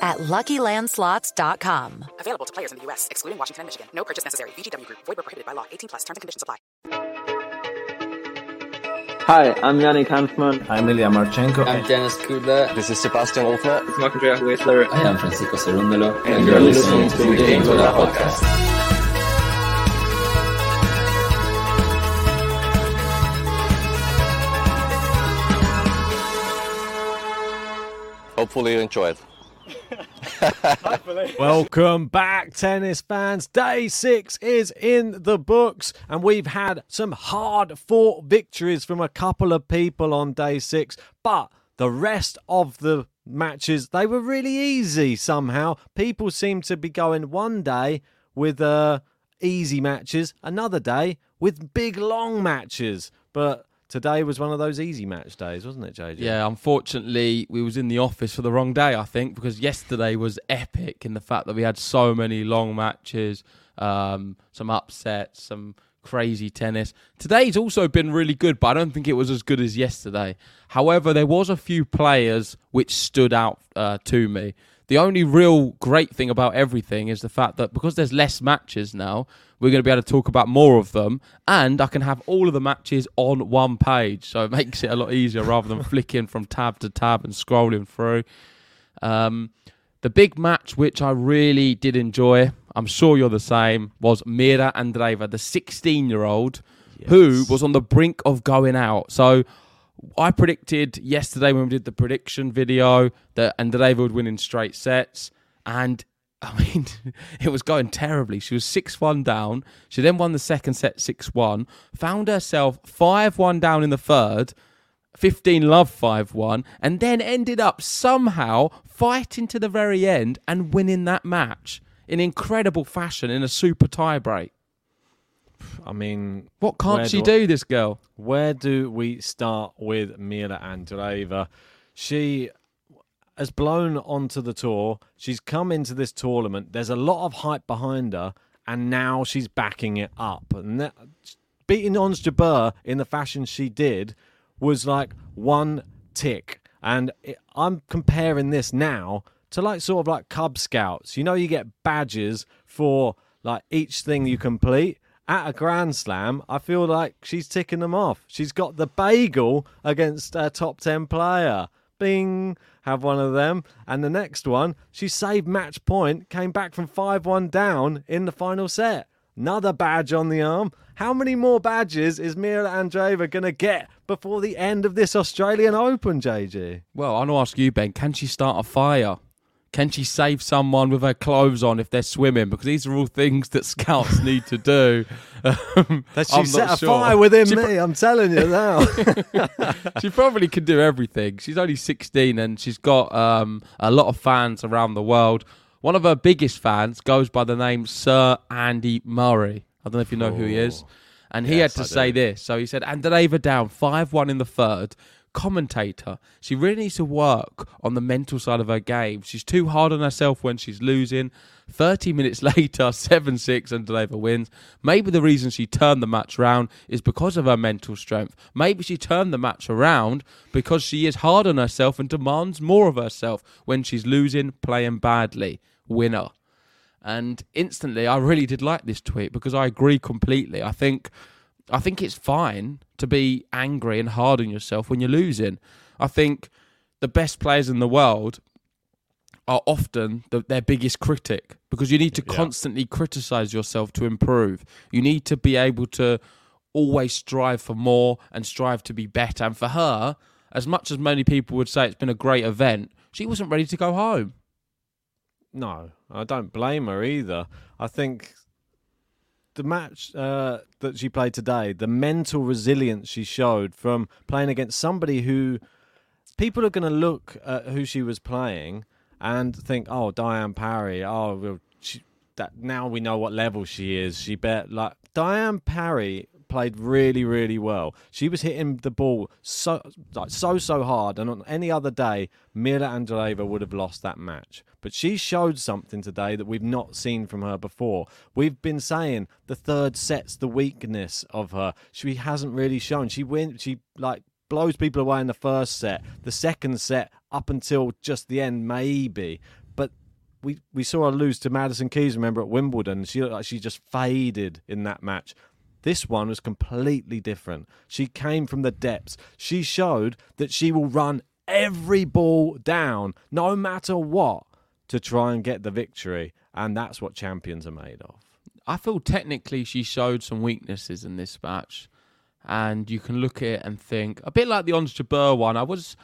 at LuckyLandSlots.com. Available to players in the U.S., excluding Washington and Michigan. No purchase necessary. VGW Group. Void where prohibited by law. 18 plus. Terms and conditions apply. Hi, I'm Yannick Hanfmann. I'm Ilya Marchenko. I'm Dennis Kudla. This is Sebastian Wolfner. It's Marc-Andrea Huesler. I am Francisco Cerundolo. And, and you're listening to the Game Toda podcast. Hopefully you enjoy it. Welcome back, tennis fans. Day six is in the books, and we've had some hard fought victories from a couple of people on day six, but the rest of the matches they were really easy somehow. People seem to be going one day with uh, easy matches, another day with big long matches, but today was one of those easy match days, wasn't it, JJ? Yeah, unfortunately, we was in the office for the wrong day, I think, because yesterday was epic in the fact that we had so many long matches, um, some upsets, some crazy tennis. Today's also been really good, but I don't think it was as good as yesterday. However, there was a few players which stood out uh, to me. The only real great thing about everything is the fact that because there's less matches now, we're going to be able to talk about more of them, and I can have all of the matches on one page, so it makes it a lot easier rather than flicking from tab to tab and scrolling through. Um, the big match, which I really did enjoy, I'm sure you're the same, was Mirra Andreeva, the 16 year old yes. who was on the brink of going out. So I predicted yesterday when we did the prediction video that Andreeva would win in straight sets, and I mean, it was going terribly. She was 6 1 down. She then won the second set 6 1, found herself 5 1 down in the third, 15 love 5 1, and then ended up somehow fighting to the very end and winning that match in incredible fashion in a super tiebreak. I mean, what can't she do, this girl? Where do we start with Mirra Andreeva? She has blown onto the tour. She's come into this tournament. There's a lot of hype behind her, and now she's backing it up. And that, beating Ons Jabeur in the fashion she did was like one tick. And it, I'm comparing this now to like sort of like Cub Scouts. You know, you get badges for like each thing you complete. At a Grand Slam, I feel like she's ticking them off. She's got the bagel against a top 10 player. Bing, have one of them. And the next one, she saved match point, came back from 5 1 down in the final set. Another badge on the arm. How many more badges is Mirra Andreeva going to get before the end of this Australian Open, JG? Well, I want to ask you, Ben, can she start a fire? Can she save someone with her clothes on if they're swimming? Because these are all things that scouts need to do. Um, that she set a sure. fire within she me. Pro- I'm telling you now. she probably can do everything. She's only 16 and she's got um, a lot of fans around the world. One of her biggest fans goes by the name Sir Andy Murray. I don't know if you know oh. who he is. And he yes, had to say this. So he said, Andreeva down 5 1 in the third commentator. She really needs to work on the mental side of her game. She's too hard on herself when she's losing. 30 minutes later, 7 6, Andreeva wins. Maybe the reason she turned the match around is because of her mental strength. Maybe she turned the match around because she is hard on herself and demands more of herself when she's losing, playing badly. Winner. And instantly, I really did like this tweet because I agree completely. I think, I think it's fine to be angry and hard on yourself when you're losing. I think the best players in the world are often the, their biggest critic because you need to Yeah. constantly criticize yourself to improve. You need to be able to always strive for more and strive to be better. And for her, as much as many people would say it's been a great event, she wasn't ready to go home. No, I don't blame her either. I think the match uh, that she played today, the mental resilience she showed from playing against somebody who people are going to look at who she was playing and think, "Oh, Diane Parry. Oh, well, she, that now we know what level she is. She bet like Diane Parry played really, really well. She was hitting the ball so, like so, so hard, and on any other day, Mirra Andreeva would have lost that match. But she showed something today that we've not seen from her before. We've been saying the third set's the weakness of her. She hasn't really shown. She win. She like blows people away in the first set. The second set, up until just the end, maybe. But we we saw her lose to Madison Keys. Remember at Wimbledon, she looked like she just faded in that match. This one was completely different. She came from the depths. She showed that she will run every ball down, no matter what, to try and get the victory. And that's what champions are made of. I feel technically she showed some weaknesses in this match, and you can look at it and think a bit like the Ons Jabeur one. I was,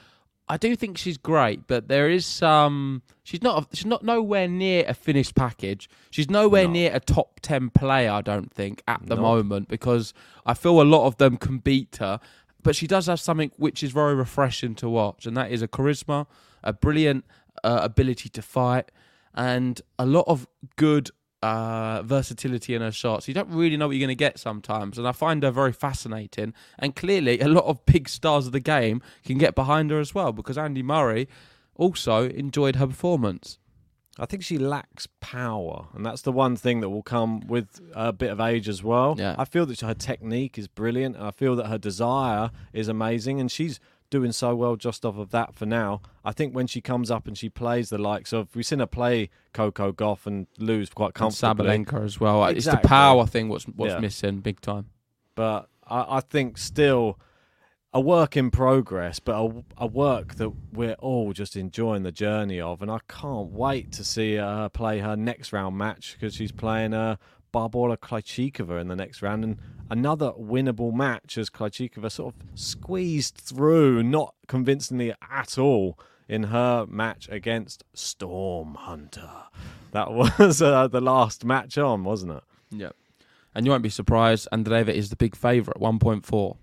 I do think she's great, but there is some. She's not. She's not nowhere near a finished package. She's nowhere No. near a top ten player. I don't think at the Nope. moment because I feel a lot of them can beat her. But she does have something which is very refreshing to watch, and that is a charisma, a brilliant uh, ability to fight, and a lot of good uh, versatility in her shots. You don't really know what you're going to get sometimes, and I find her very fascinating. And clearly, a lot of big stars of the game can get behind her as well because Andy Murray also enjoyed her performance. I think she lacks power, and that's the one thing that will come with a bit of age as well. Yeah. I feel that her technique is brilliant, and I feel that her desire is amazing, and she's doing so well just off of that for now. I think when she comes up and she plays the likes of, we've seen her play Coco Gauff and lose quite And comfortably. Sabalenka as well. It's the power thing what's what's Yeah. missing big time. but I, I think still a work in progress, but a, a work that we're all just enjoying the journey of, and I can't wait to see her play her next round match because she's playing uh, Barbora Krejcikova in the next round, and another winnable match as Krejcikova sort of squeezed through, not convincingly at all. In her match against Storm Hunter, that was uh, the last match on, wasn't it? Yeah. And you won't be surprised, Andreeva is the big favourite, 1.4.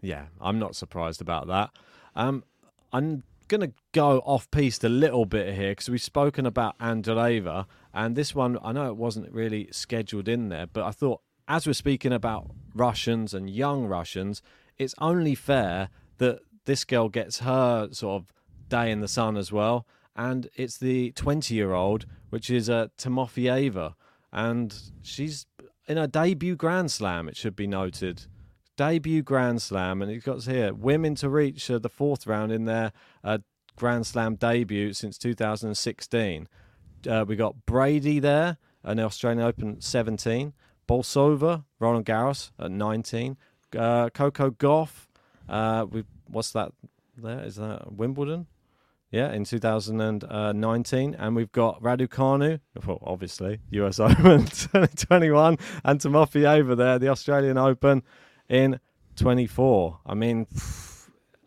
Yeah, I'm not surprised about that. Um, I'm going to go off piste a little bit here because we've spoken about Andreeva, and this one, I know it wasn't really scheduled in there, but I thought as we're speaking about Russians and young Russians, it's only fair that this girl gets her sort of day in the sun as well. And it's the 20 year old, which is uh, Timofeeva. And she's in her debut Grand Slam, it should be noted debut Grand Slam, and it got here women to reach uh, the fourth round in their uh, Grand Slam debut since 2016. Uh, we got Brady there, an Australian Open 17, Bolsova, Roland Garros at 19, uh, Coco Gauff. Uh, we what's that? There is that Wimbledon. Yeah, in 2019. And we've got Raducanu, well, obviously, US Open 2021, and Timofeeva there, the Australian Open in 24. I mean,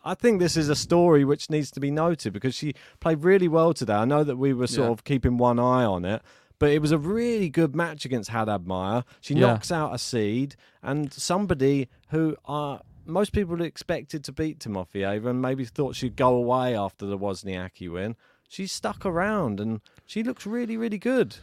I think this is a story which needs to be noted because she played really well today. I know that we were sort Yeah. of keeping one eye on it. But it was a really good match against Haddad Maia. She Yeah. knocks out a seed and somebody who are most people expected to beat Timofeeva and maybe thought she'd go away after the Wozniacki win. She stuck around and she looks really, really good.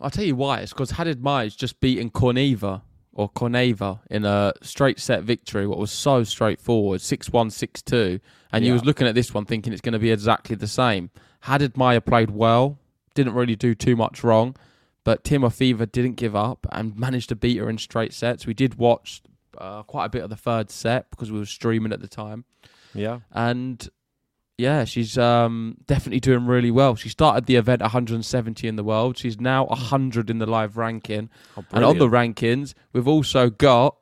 I'll tell you why. It's because Haddad Maia's just beaten Korneeva. Or Koneva in a straight set victory, what was so straightforward, 6 1, 6 2. And you Yeah. was looking at this one thinking it's going to be exactly the same. Haddad Maia played well, didn't really do too much wrong, but Timofeeva didn't give up and managed to beat her in straight sets. We did watch uh, quite a bit of the third set because we were streaming at the time. Yeah. And yeah, she's um, definitely doing really well. She started the event 170 in the world. She's now 100 in the live ranking. Oh, and on the rankings, we've also got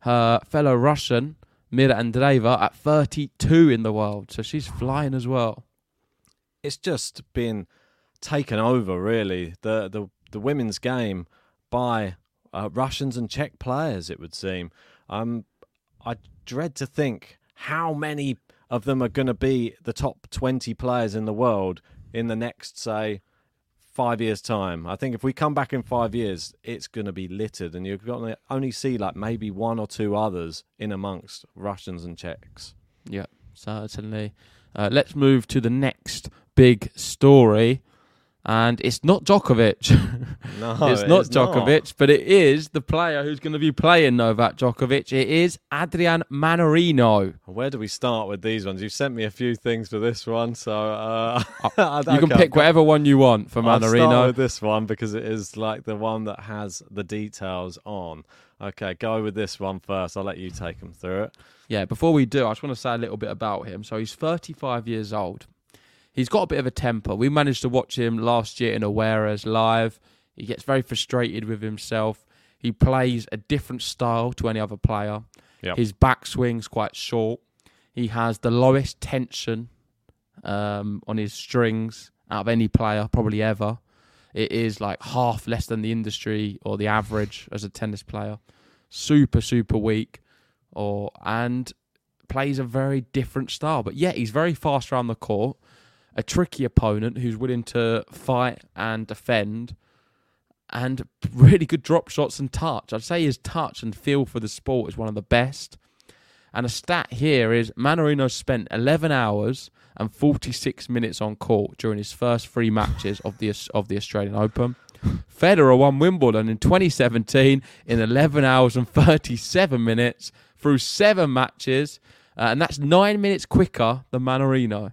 her fellow Russian, Mirra Andreeva, at 32 in the world. So she's flying as well. it's just been taken over really the the the women's game by uh, Russians and Czech players it would seem um I dread to think how many of them are going to be the top 20 players in the world in the next say 5 years time I think if we come back in 5 years it's going to be littered and you're going to only see like maybe one or two others in amongst Russians and Czechs Yeah, certainly. Uh, let's move to the next big story. And it's not Djokovic. No, it's it not not. Djokovic, but it is the player who's going to be playing Novak Djokovic. It is Adrian Mannarino. Where do we start with these ones? You've sent me a few things for this one, so uh, You can pick whatever one you want for I'll start Mannarino. with this one because it is like the one that has the details on. Okay, go with this one first. I'll let you take them through it. Yeah, before we do, I just want to say a little bit about him. So he's 35 years old. He's got a bit of a temper. We managed to watch him last year in Awares live. He gets very frustrated with himself. He plays a different style to any other player. Yep. His backswing's quite short. He has the lowest tension um, on his strings out of any player, probably ever. It is like half less than the industry or the average as a tennis player. Super, super weak, or and plays a very different style. But yeah, he's very fast around the court. A tricky opponent who's willing to fight and defend, and really good drop shots and touch. I'd say his touch and feel for the sport is one of the best. And a stat here is Mannarino spent 11 hours and 46 minutes on court during his first three matches of the of the Australian Open. Federer won Wimbledon in 2017 in 11 hours and 37 minutes through seven matches, uh, and that's nine minutes quicker than Mannarino.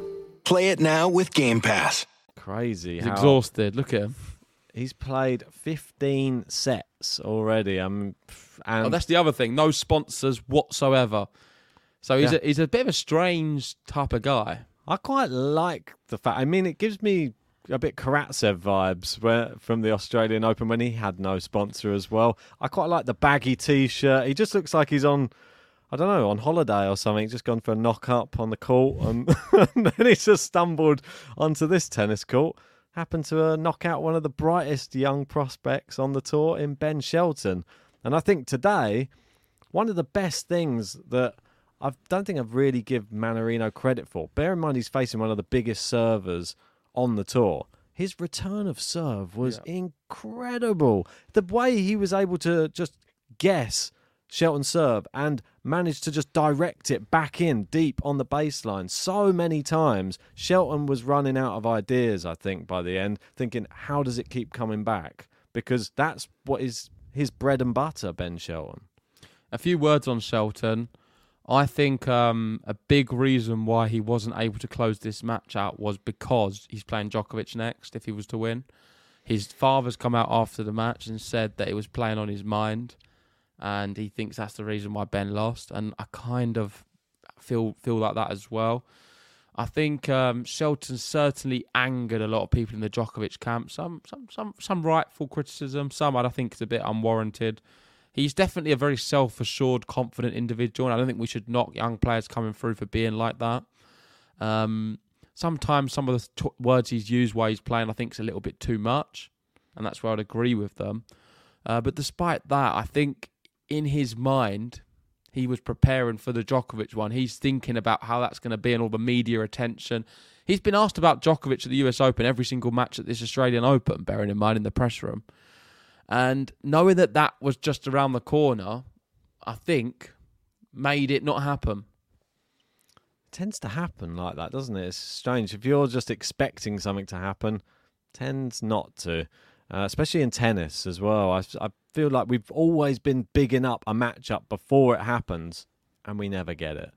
Play it now with Game Pass. crazy. He's how exhausted. Look at him. He's played 15 sets already. Um, and Oh, that's the other thing. No sponsors whatsoever. So he's Yeah. a, he's a bit of a strange type of guy. I quite like the fact. I mean, it gives me a bit Karatsev vibes where, from the Australian Open when he had no sponsor as well. I quite like the baggy t-shirt. He just looks like he's on, I don't know, on holiday or something. Just gone for a knock up on the court, and, and then he's just stumbled onto this tennis court. Happened to uh, knock out one of the brightest young prospects on the tour in Ben Shelton. And I think today, one of the best things that I don't think I've really give Mannarino credit for. Bear in mind he's facing one of the biggest servers on the tour. His return of serve was incredible. The way he was able to just guess Shelton serve and managed to just direct it back in deep on the baseline so many times. Shelton was running out of ideas, I think, by the end, thinking, how does it keep coming back? Because that's what is his bread and butter, Ben Shelton. A few words on Shelton. I think um, a big reason why he wasn't able to close this match out was because he's playing Djokovic next if he was to win. His father's come out after the match and said that it was playing on his mind and he thinks that's the reason why Ben lost and I kind of feel feel like that as well. I think um, Shelton certainly angered a lot of people in the Djokovic camp. Some some some some rightful criticism, some I think is a bit unwarranted he's definitely a very self-assured, confident individual, and I don't think we should knock young players coming through for being like that. Um, sometimes some of the t- words he's used while he's playing, I think, is a little bit too much, and that's where I'd agree with them. Uh, but despite that, I think in his mind, he was preparing for the Djokovic one. He's thinking about how that's going to be and all the media attention. He's been asked about Djokovic at the US Open every single match at this Australian Open, bearing in mind in the press room. And knowing that that was just around the corner, I think made it not happen. It tends to happen like that, doesn't it? It's strange. If you're just expecting something to happen, tends not to, uh, especially in tennis as well. I, I feel like we've always been bigging up a matchup before it happens, and we never get it.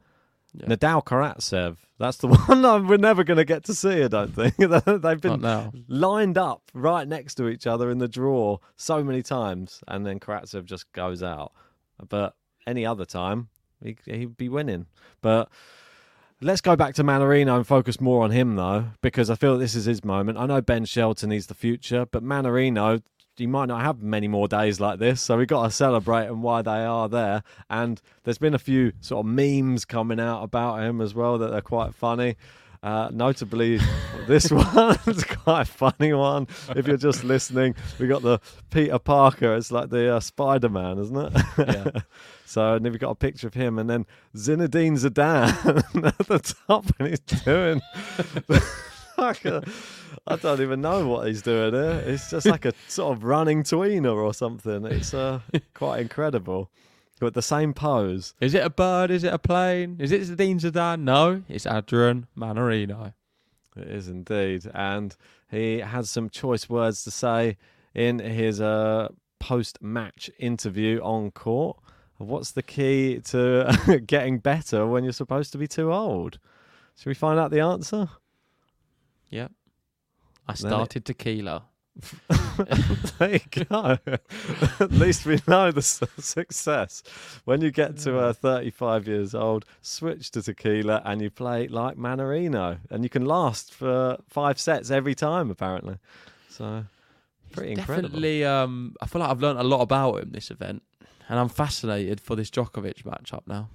Yeah. Nadal Karatsev, that's the one we're never going to get to see, I don't think. They've been lined up right next to each other in the draw so many times, and then Karatsev just goes out. But any other time, he, he'd be winning. But let's go back to Mannarino and focus more on him, though, because I feel this is his moment. I know Ben Shelton is the future, but Mannarino, he might not have many more days like this, so we've got to celebrate and why they are there. And there's been a few sort of memes coming out about him as well that are quite funny. Uh, notably, this one's quite a funny one. If you're just listening, we got the Peter Parker. It's like the uh, Spider Man, isn't it? Yeah. so, and then we got a picture of him, and then Zinedine Zidane at the top, and he's doing like a, I don't even know what he's doing here. It's just like a sort of running tweener or something. It's uh, quite incredible. Got the same pose. Is it a bird? Is it a plane? Is it Zinedine Zidane? No, it's Adrian Mannarino. It is indeed, and he has some choice words to say in his uh, post-match interview on court. What's the key to getting better when you're supposed to be too old? Should we find out the answer? Yep. I started tequila. there you go. At least we know the success. When you get to uh, 35 years old, switch to tequila and you play like Mannarino, and you can last for five sets every time, apparently. So, pretty He's incredible. Definitely, um, I feel like I've learned a lot about him this event, and I'm fascinated for this Djokovic matchup now.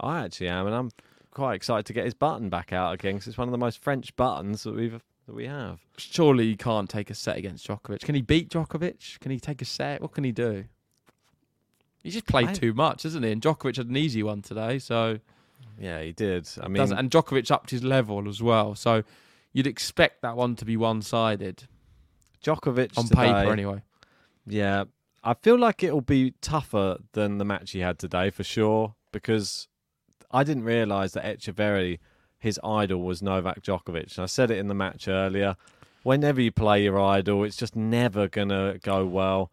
I actually am, and I'm quite excited to get his button back out again because it's one of the most French buttons that we've that we have. Surely he can't take a set against Djokovic. Can he beat Djokovic? Can he take a set? What can he do? He just played I... too much, isn't he? And Djokovic had an easy one today, so yeah, he did. I mean, and Djokovic upped his level as well, so you'd expect that one to be one-sided. Djokovic on today, paper, anyway. Yeah, I feel like it'll be tougher than the match he had today for sure because I didn't realise that Etcheverry his idol was Novak Djokovic. And I said it in the match earlier. Whenever you play your idol, it's just never going to go well.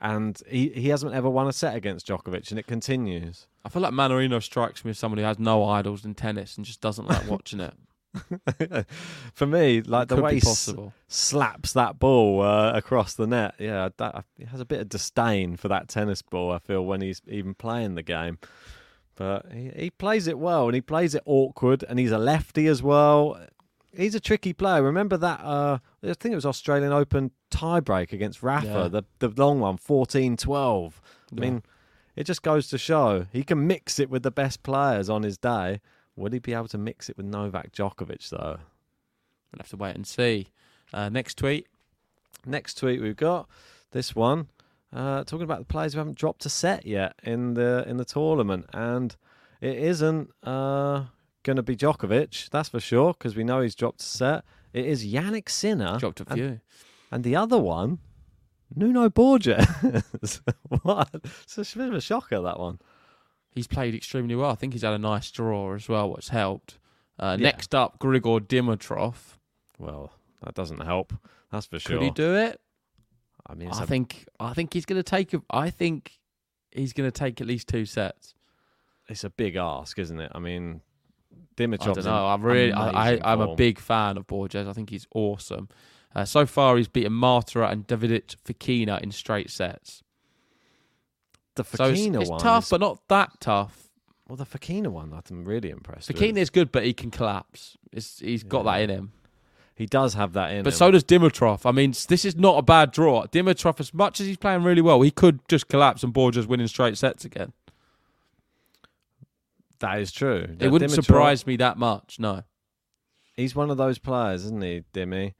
And he, he hasn't ever won a set against Djokovic, and it continues. I feel like Mannarino strikes me as somebody who has no idols in tennis and just doesn't like watching it. For me, like the way he s- slaps that ball uh, across the net, yeah, that, he has a bit of disdain for that tennis ball. I feel when he's even playing the game. But he, he plays it well and he plays it awkward and he's a lefty as well. He's a tricky player. Remember that? Uh, I think it was Australian Open tiebreak against Rafa, yeah. the the long one, 14-12. I mean, it just goes to show he can mix it with the best players on his day. Would he be able to mix it with Novak Djokovic though? We'll have to wait and see. Uh, next tweet. Next tweet we've got this one. Uh, talking about the players who haven't dropped a set yet in the in the tournament, and it isn't uh, going to be Djokovic, that's for sure, because we know he's dropped a set. It is Jannik Sinner. Dropped a few. And, and the other one, Nuno Borges. what? It's a bit of a shocker, that one. He's played extremely well. I think he's had a nice draw as well, which helped. Uh, yeah. Next up, Grigor Dimitrov. Well, that doesn't help. That's for sure. Could he do it? I mean, I a... think I think he's going to take. A, I think he's going to take at least two sets. It's a big ask, isn't it? I mean, Dimitrov. I don't know. I'm really. I, I, am a big fan of Borges. I think he's awesome. Uh, so far, he's beaten Martira and Davidovich Fokina in straight sets. The Fokina so it's, it's one tough, is... but not that tough. Well, the Fokina one, I'm really impressed. Fokina with. is good, but he can collapse. It's, he's got that in him. He does have that in. But him. so does Dimitrov. I mean, this is not a bad draw. Dimitrov, as much as he's playing really well, he could just collapse and Borges winning straight sets again. That is true. It wouldn't Dimitrov, surprise me that much. No. He's one of those players, isn't he, Dimmy?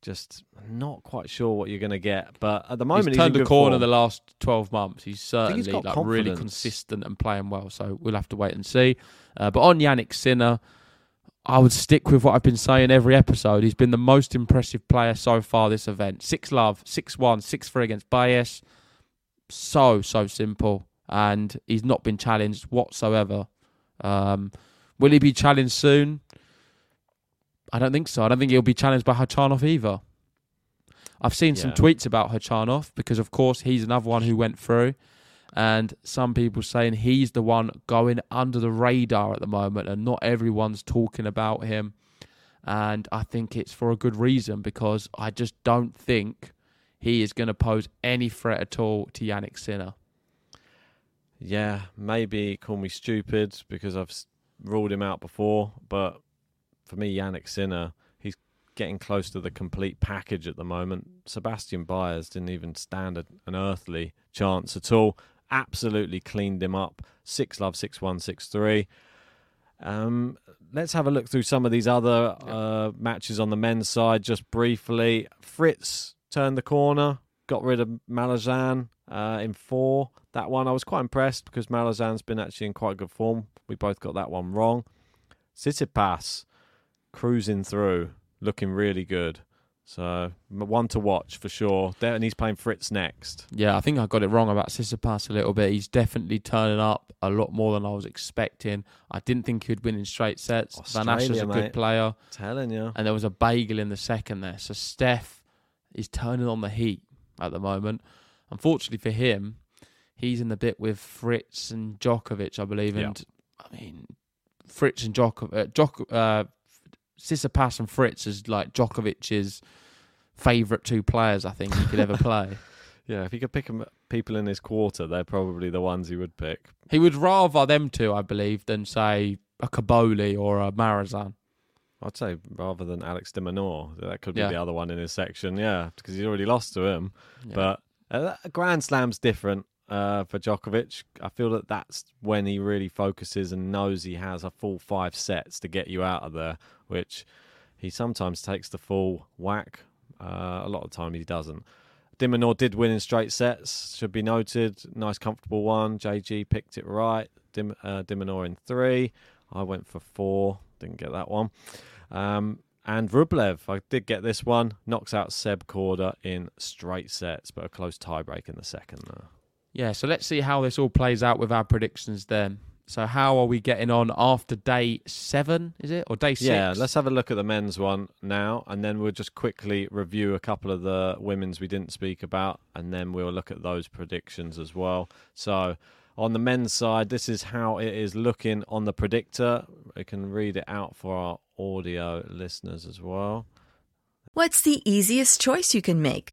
just not quite sure what you're going to get. But at the moment, he's, turned in the corner form. the last 12 months. He's he's certainly got like really consistent and playing well. So we'll have to wait and see. Uh, but on Jannik Sinner, I would stick with what I've been saying every episode. He's been the most impressive player so far this event. Six love, six one, six three against Baez. So so simple, and he's not been challenged whatsoever. Um, will he be challenged soon? I don't think so. I don't think he'll be challenged by Khachanov either. I've seen some tweets about Khachanov because, of course, he's another one who went through, and some people saying he's the one going under the radar at the moment, and not everyone's talking about him. And I think it's for a good reason because I just don't think he is going to pose any threat at all to Jannik Sinner. Yeah, maybe call me stupid because I've ruled him out before, but for me, Jannik Sinner, he's getting close to the complete package at the moment. Sebastian Baez didn't even stand an earthly chance at all. Absolutely cleaned him up. Six love, six one, six three. Um, let's have a look through some of these other uh, matches on the men's side just briefly. Fritz turned the corner, got rid of Marozsan uh, in four. That one I was quite impressed because Marozsan's been actually in quite good form. We both got that one wrong. Tsitsipas cruising through, looking really good. So one to watch for sure. And he's playing Fritz next. Yeah, I think I got it wrong about Tsitsipas a little bit. He's definitely turning up a lot more than I was expecting. I didn't think he'd win in straight sets. Van is a Australia, good player. Telling you. And there was a bagel in the second there. So Steph is turning on the heat at the moment. Unfortunately for him, he's in the bit with Fritz and Djokovic, I believe. Yeah. And I mean, Fritz and Djokovic, uh, Djok- uh, Tsitsipas and Fritz is like Djokovic's favourite two players I think he could ever play. Yeah, if he could pick 'em- people in his quarter, they're probably the ones he would pick. He would rather them two, I believe, than say a Cobolli or a Marozsan. I'd say rather than Alex de Minaur, that could be Yeah. the other one in his section. Yeah, because he's already lost to him. Yeah. But uh, a Grand Slam's different uh, for Djokovic. I feel that that's when he really focuses and knows he has a full five sets to get you out of there, which he sometimes takes the full whack. Uh, a lot of time he doesn't. De Minaur did win in straight sets, should be noted. Nice, comfortable one. JG picked it right. Dim, uh, De Minaur in three. I went for four. Didn't get that one. Um, and Rublev, I did get this one. Knocks out Seb Korda in straight sets, but a close tiebreak in the second. There. Yeah, so let's see how this all plays out with our predictions then. So how are we getting on after day seven, is it? Or day six? Yeah, let's have a look at the men's one now, and then we'll just quickly review a couple of the women's we didn't speak about, and then we'll look at those predictions as well. So, on the men's side, this is how it is looking on the predictor. We can read it out for our audio listeners as well. What's the easiest choice you can make?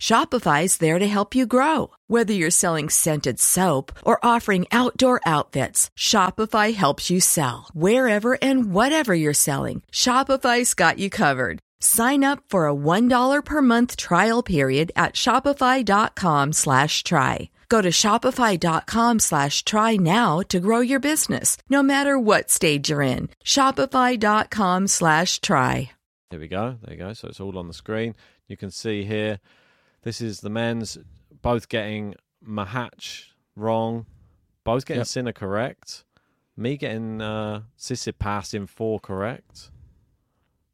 Shopify's there to help you grow. Whether you're selling scented soap or offering outdoor outfits, Shopify helps you sell. Wherever and whatever you're selling, Shopify's got you covered. Sign up for a $1 per month trial period at shopify.com slash try. Go to shopify.com slash try now to grow your business, no matter what stage you're in. Shopify.com slash try. Here we go. There you go. So it's all on the screen. You can see here. This is the men's, both getting Machac wrong, both getting Yep. Sinner correct. Me getting uh, Tsitsipas in four correct.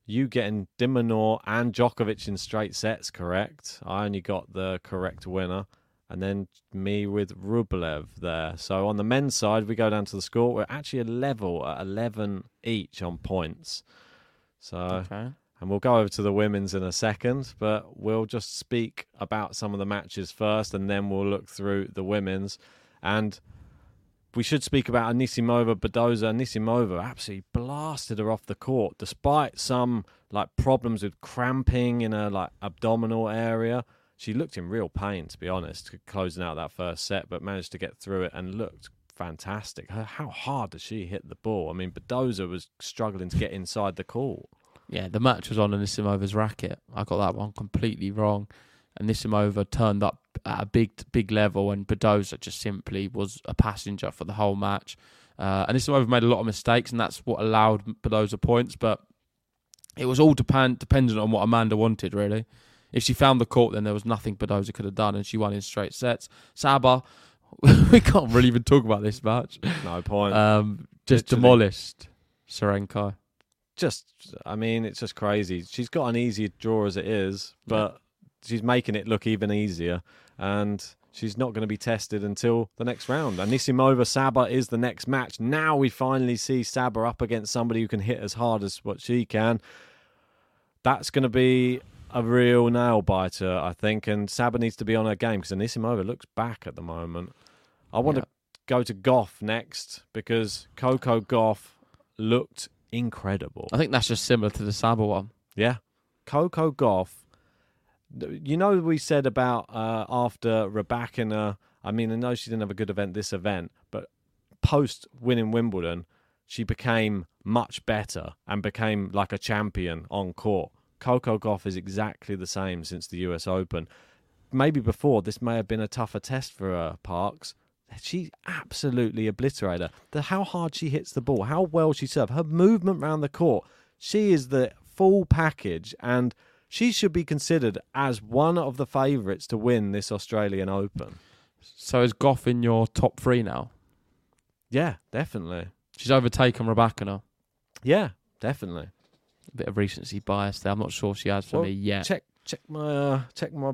You getting De Minaur and Djokovic in straight sets correct. I only got the correct winner. And then me with Rublev there. So on the men's side, we go down to the score. We're actually a level at 11 each on points. So Okay. And we'll go over to the women's in a second, but we'll just speak about some of the matches first, and then we'll look through the women's. And we should speak about Anisimova Badosa. Anisimova absolutely blasted her off the court, despite some like problems with cramping in her like abdominal area. She looked in real pain, to be honest, closing out that first set, but managed to get through it and looked fantastic. How hard does she hit the ball? I mean, Badosa was struggling to get inside the court. Yeah, the match was on Anisimova's racket. I got that one completely wrong. And Anisimova turned up at a big, big level, and Badosa just simply was a passenger for the whole match. Uh, Anisimova made a lot of mistakes, and that's what allowed Badosa points. But it was all depend dependent on what Amanda wanted, really. If she found the court, then there was nothing Badosa could have done, and she won in straight sets. Saber, we can't really even talk about this match. No point. Um, just Literally. demolished Tsurenko. Just, I mean, it's just crazy. She's got an easy draw as it is, but she's making it look even easier. And she's not going to be tested until the next round. Anisimova Saber is the next match. Now we finally see Saber up against somebody who can hit as hard as what she can. That's going to be a real nail biter, I think. And Saber needs to be on her game because Anisimova looks back at the moment. I want Yeah. to go to Gauff next because Coco Gauff looked incredible. I think that's just similar to the Saber one. Yeah. Coco Gauff. You know, we said about uh, after Rybakina, I mean, I know she didn't have a good event this event, but post winning Wimbledon, she became much better and became like a champion on court. Coco Gauff is exactly the same since the US Open. Maybe before, this may have been a tougher test for her, Parks. She absolutely obliterated her. The, how hard she hits the ball, how well she serves, her movement around the court. She is the full package, and she should be considered as one of the favourites to win this Australian Open. So is Gauff in your top three now? Yeah, definitely. She's overtaken Rybakina. Yeah, definitely. A bit of recency bias there. I'm not sure she has for Well, me yet. Check check my uh, check my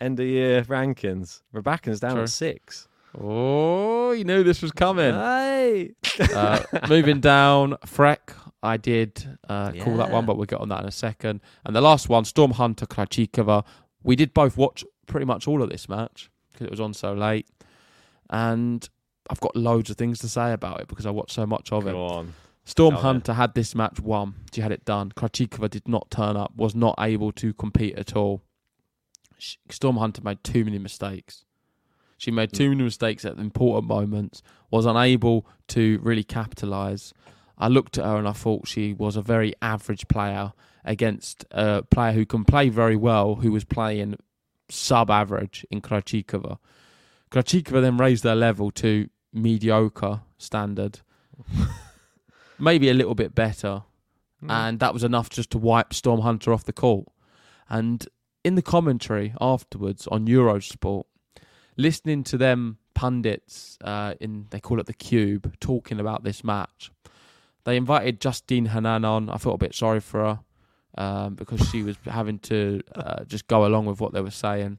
end of year rankings. Rebecca's down True. at six. Oh, you knew this was coming. Hey, uh, moving down, Freck. I did uh, call that one, but we'll get on that in a second. And the last one, Storm Hunter Krejcikova. We did both watch pretty much all of this match because it was on so late. And I've got loads of things to say about it because I watched so much of it. go on. Storm Tell me. Hunter had this match won. She had it done. Krejcikova did not turn up, was not able to compete at all. Sh- Storm Hunter made too many mistakes. She made too many mistakes at important moments, was unable to really capitalise. I looked at her and I thought she was a very average player against a player who can play very well, who was playing sub average in Krejcikova. Krejcikova then raised her level to mediocre standard maybe a little bit better. Mm. And that was enough just to wipe Storm Hunter off the court. And in the commentary afterwards on Eurosport, listening to them pundits uh, in they call it the Cube talking about this match, they invited Justine Henin on. I felt a bit sorry for her um, because she was having to uh, just go along with what they were saying.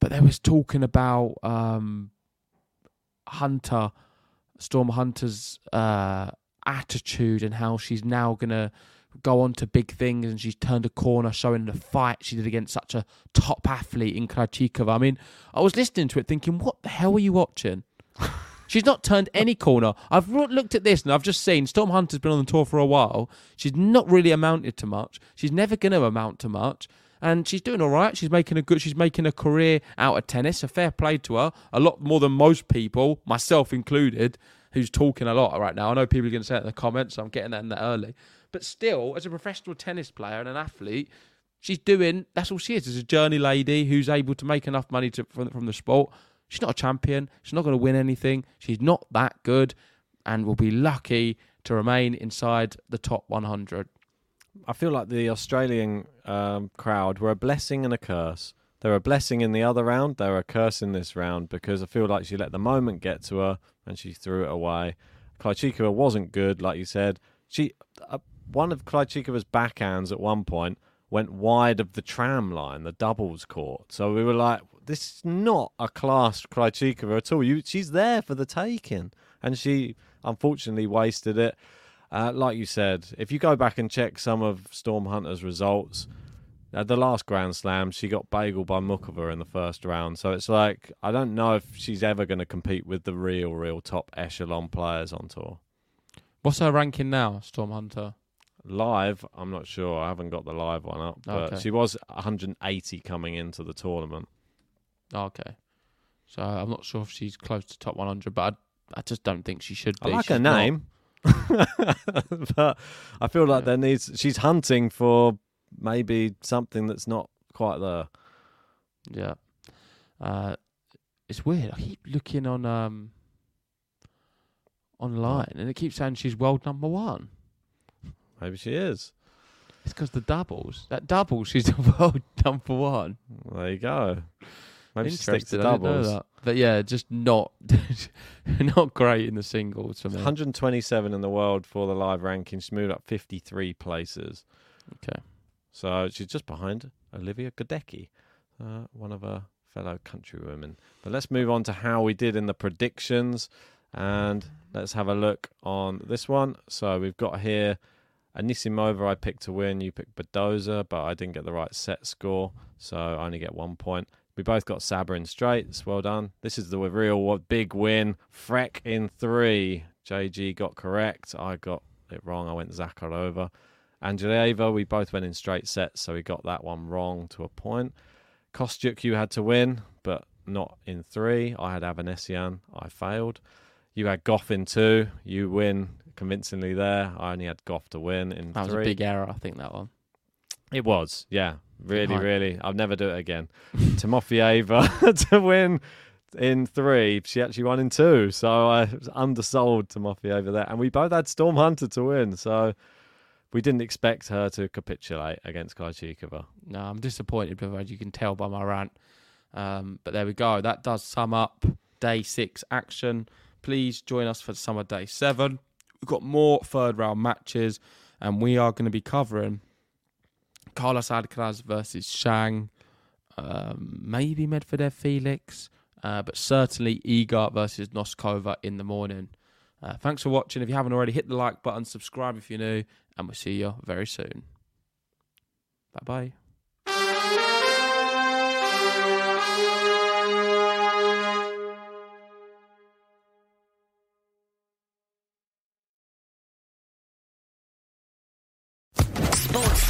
But they was talking about um, Hunter, Storm Hunter's uh, attitude and how she's now gonna go on to big things and she's turned a corner showing the fight she did against such a top athlete in Krejcikova. I mean, I was listening to it thinking, what the hell are you watching? She's not turned any corner. I've looked at this and I've just seen Storm Hunter's been on the tour for a while. She's not really amounted to much. She's never going to amount to much. And she's doing all right. She's making a good. She's making a career out of tennis. A fair play to her. A lot more than most people, myself included, who's talking a lot right now. I know people are going to say it in the comments. So I'm getting that in there early. But still, as a professional tennis player and an athlete, she's doing. That's all she is. Is a journey lady who's able to make enough money to, from from the sport. She's not a champion. She's not going to win anything. She's not that good, and will be lucky to remain inside the top 100. I feel like the Australian um, crowd were a blessing and a curse. They're a blessing in the other round. They're a curse in this round because I feel like she let the moment get to her and she threw it away. Krejcikova wasn't good, like you said. She uh, one of Krejcikova's backhands at one point went wide of the tram line, the doubles court. So we were like, this is not a class Krejcikova at all. You, she's there for the taking, and she unfortunately wasted it. Uh, like you said, if you go back and check some of Storm Hunter's results, At the last Grand Slam, she got bagel by Muchova in the first round. So it's like I don't know if she's ever going to compete with the real, real top echelon players on tour. What's her ranking now, Storm Hunter? Live, I'm not sure. I haven't got the live one up, but Okay. she was 180 coming into the tournament. Okay. So I'm not sure if she's close to top 100, but I, I just don't think she should be. I like She's her name, but I feel like there needs. She's hunting for maybe something that's not quite there. Yeah. Uh, it's weird. I keep looking on um online, and it keeps saying she's world number one. Maybe she is. It's because the doubles. That doubles, she's the world number one. There you go. Maybe she sticks to Interesting. I didn't know doubles. But yeah, just not not great in the singles for me. 127 in the world for the live ranking. She's moved up 53 places. Okay. So she's just behind Olivia Gadecki, uh, one of her fellow countrywomen. But let's move on to how we did in the predictions. And let's have a look on this one. So we've got here Anisimova, I picked to win. You picked Badosa, but I didn't get the right set score. So I only get one point. We both got Saber in straights. Well done. This is the real big win. Frech in three. JG got correct. I got it wrong. I went Zakharova. Andreeva, we both went in straight sets, so we got that one wrong to a point. Kostyuk, you had to win, but not in three. I had Avanesyan. I failed. You had Gauff in two. You win convincingly there. I only had Gauff to win in That was three. a big error, I think, that one. It was, yeah. Really, Right. really. I'll never do it again. Timofeeva to win in three. She actually won in two. So I was undersold Timofeeva there. And we both had Storm Hunter to win. So we didn't expect her to capitulate against Krejcikova. No, I'm disappointed, with her, as you can tell by my rant. Um, but there we go. That does sum up day six action. Please join us for summer day seven. We've got more third round matches, and we are going to be covering Carlos Alcaraz versus Shang, um, maybe Medvedev Felix, uh, but certainly Iga versus Noskova in the morning. Uh, thanks for watching. If you haven't already, hit the like button, subscribe if you're new, and we'll see you very soon. Bye bye.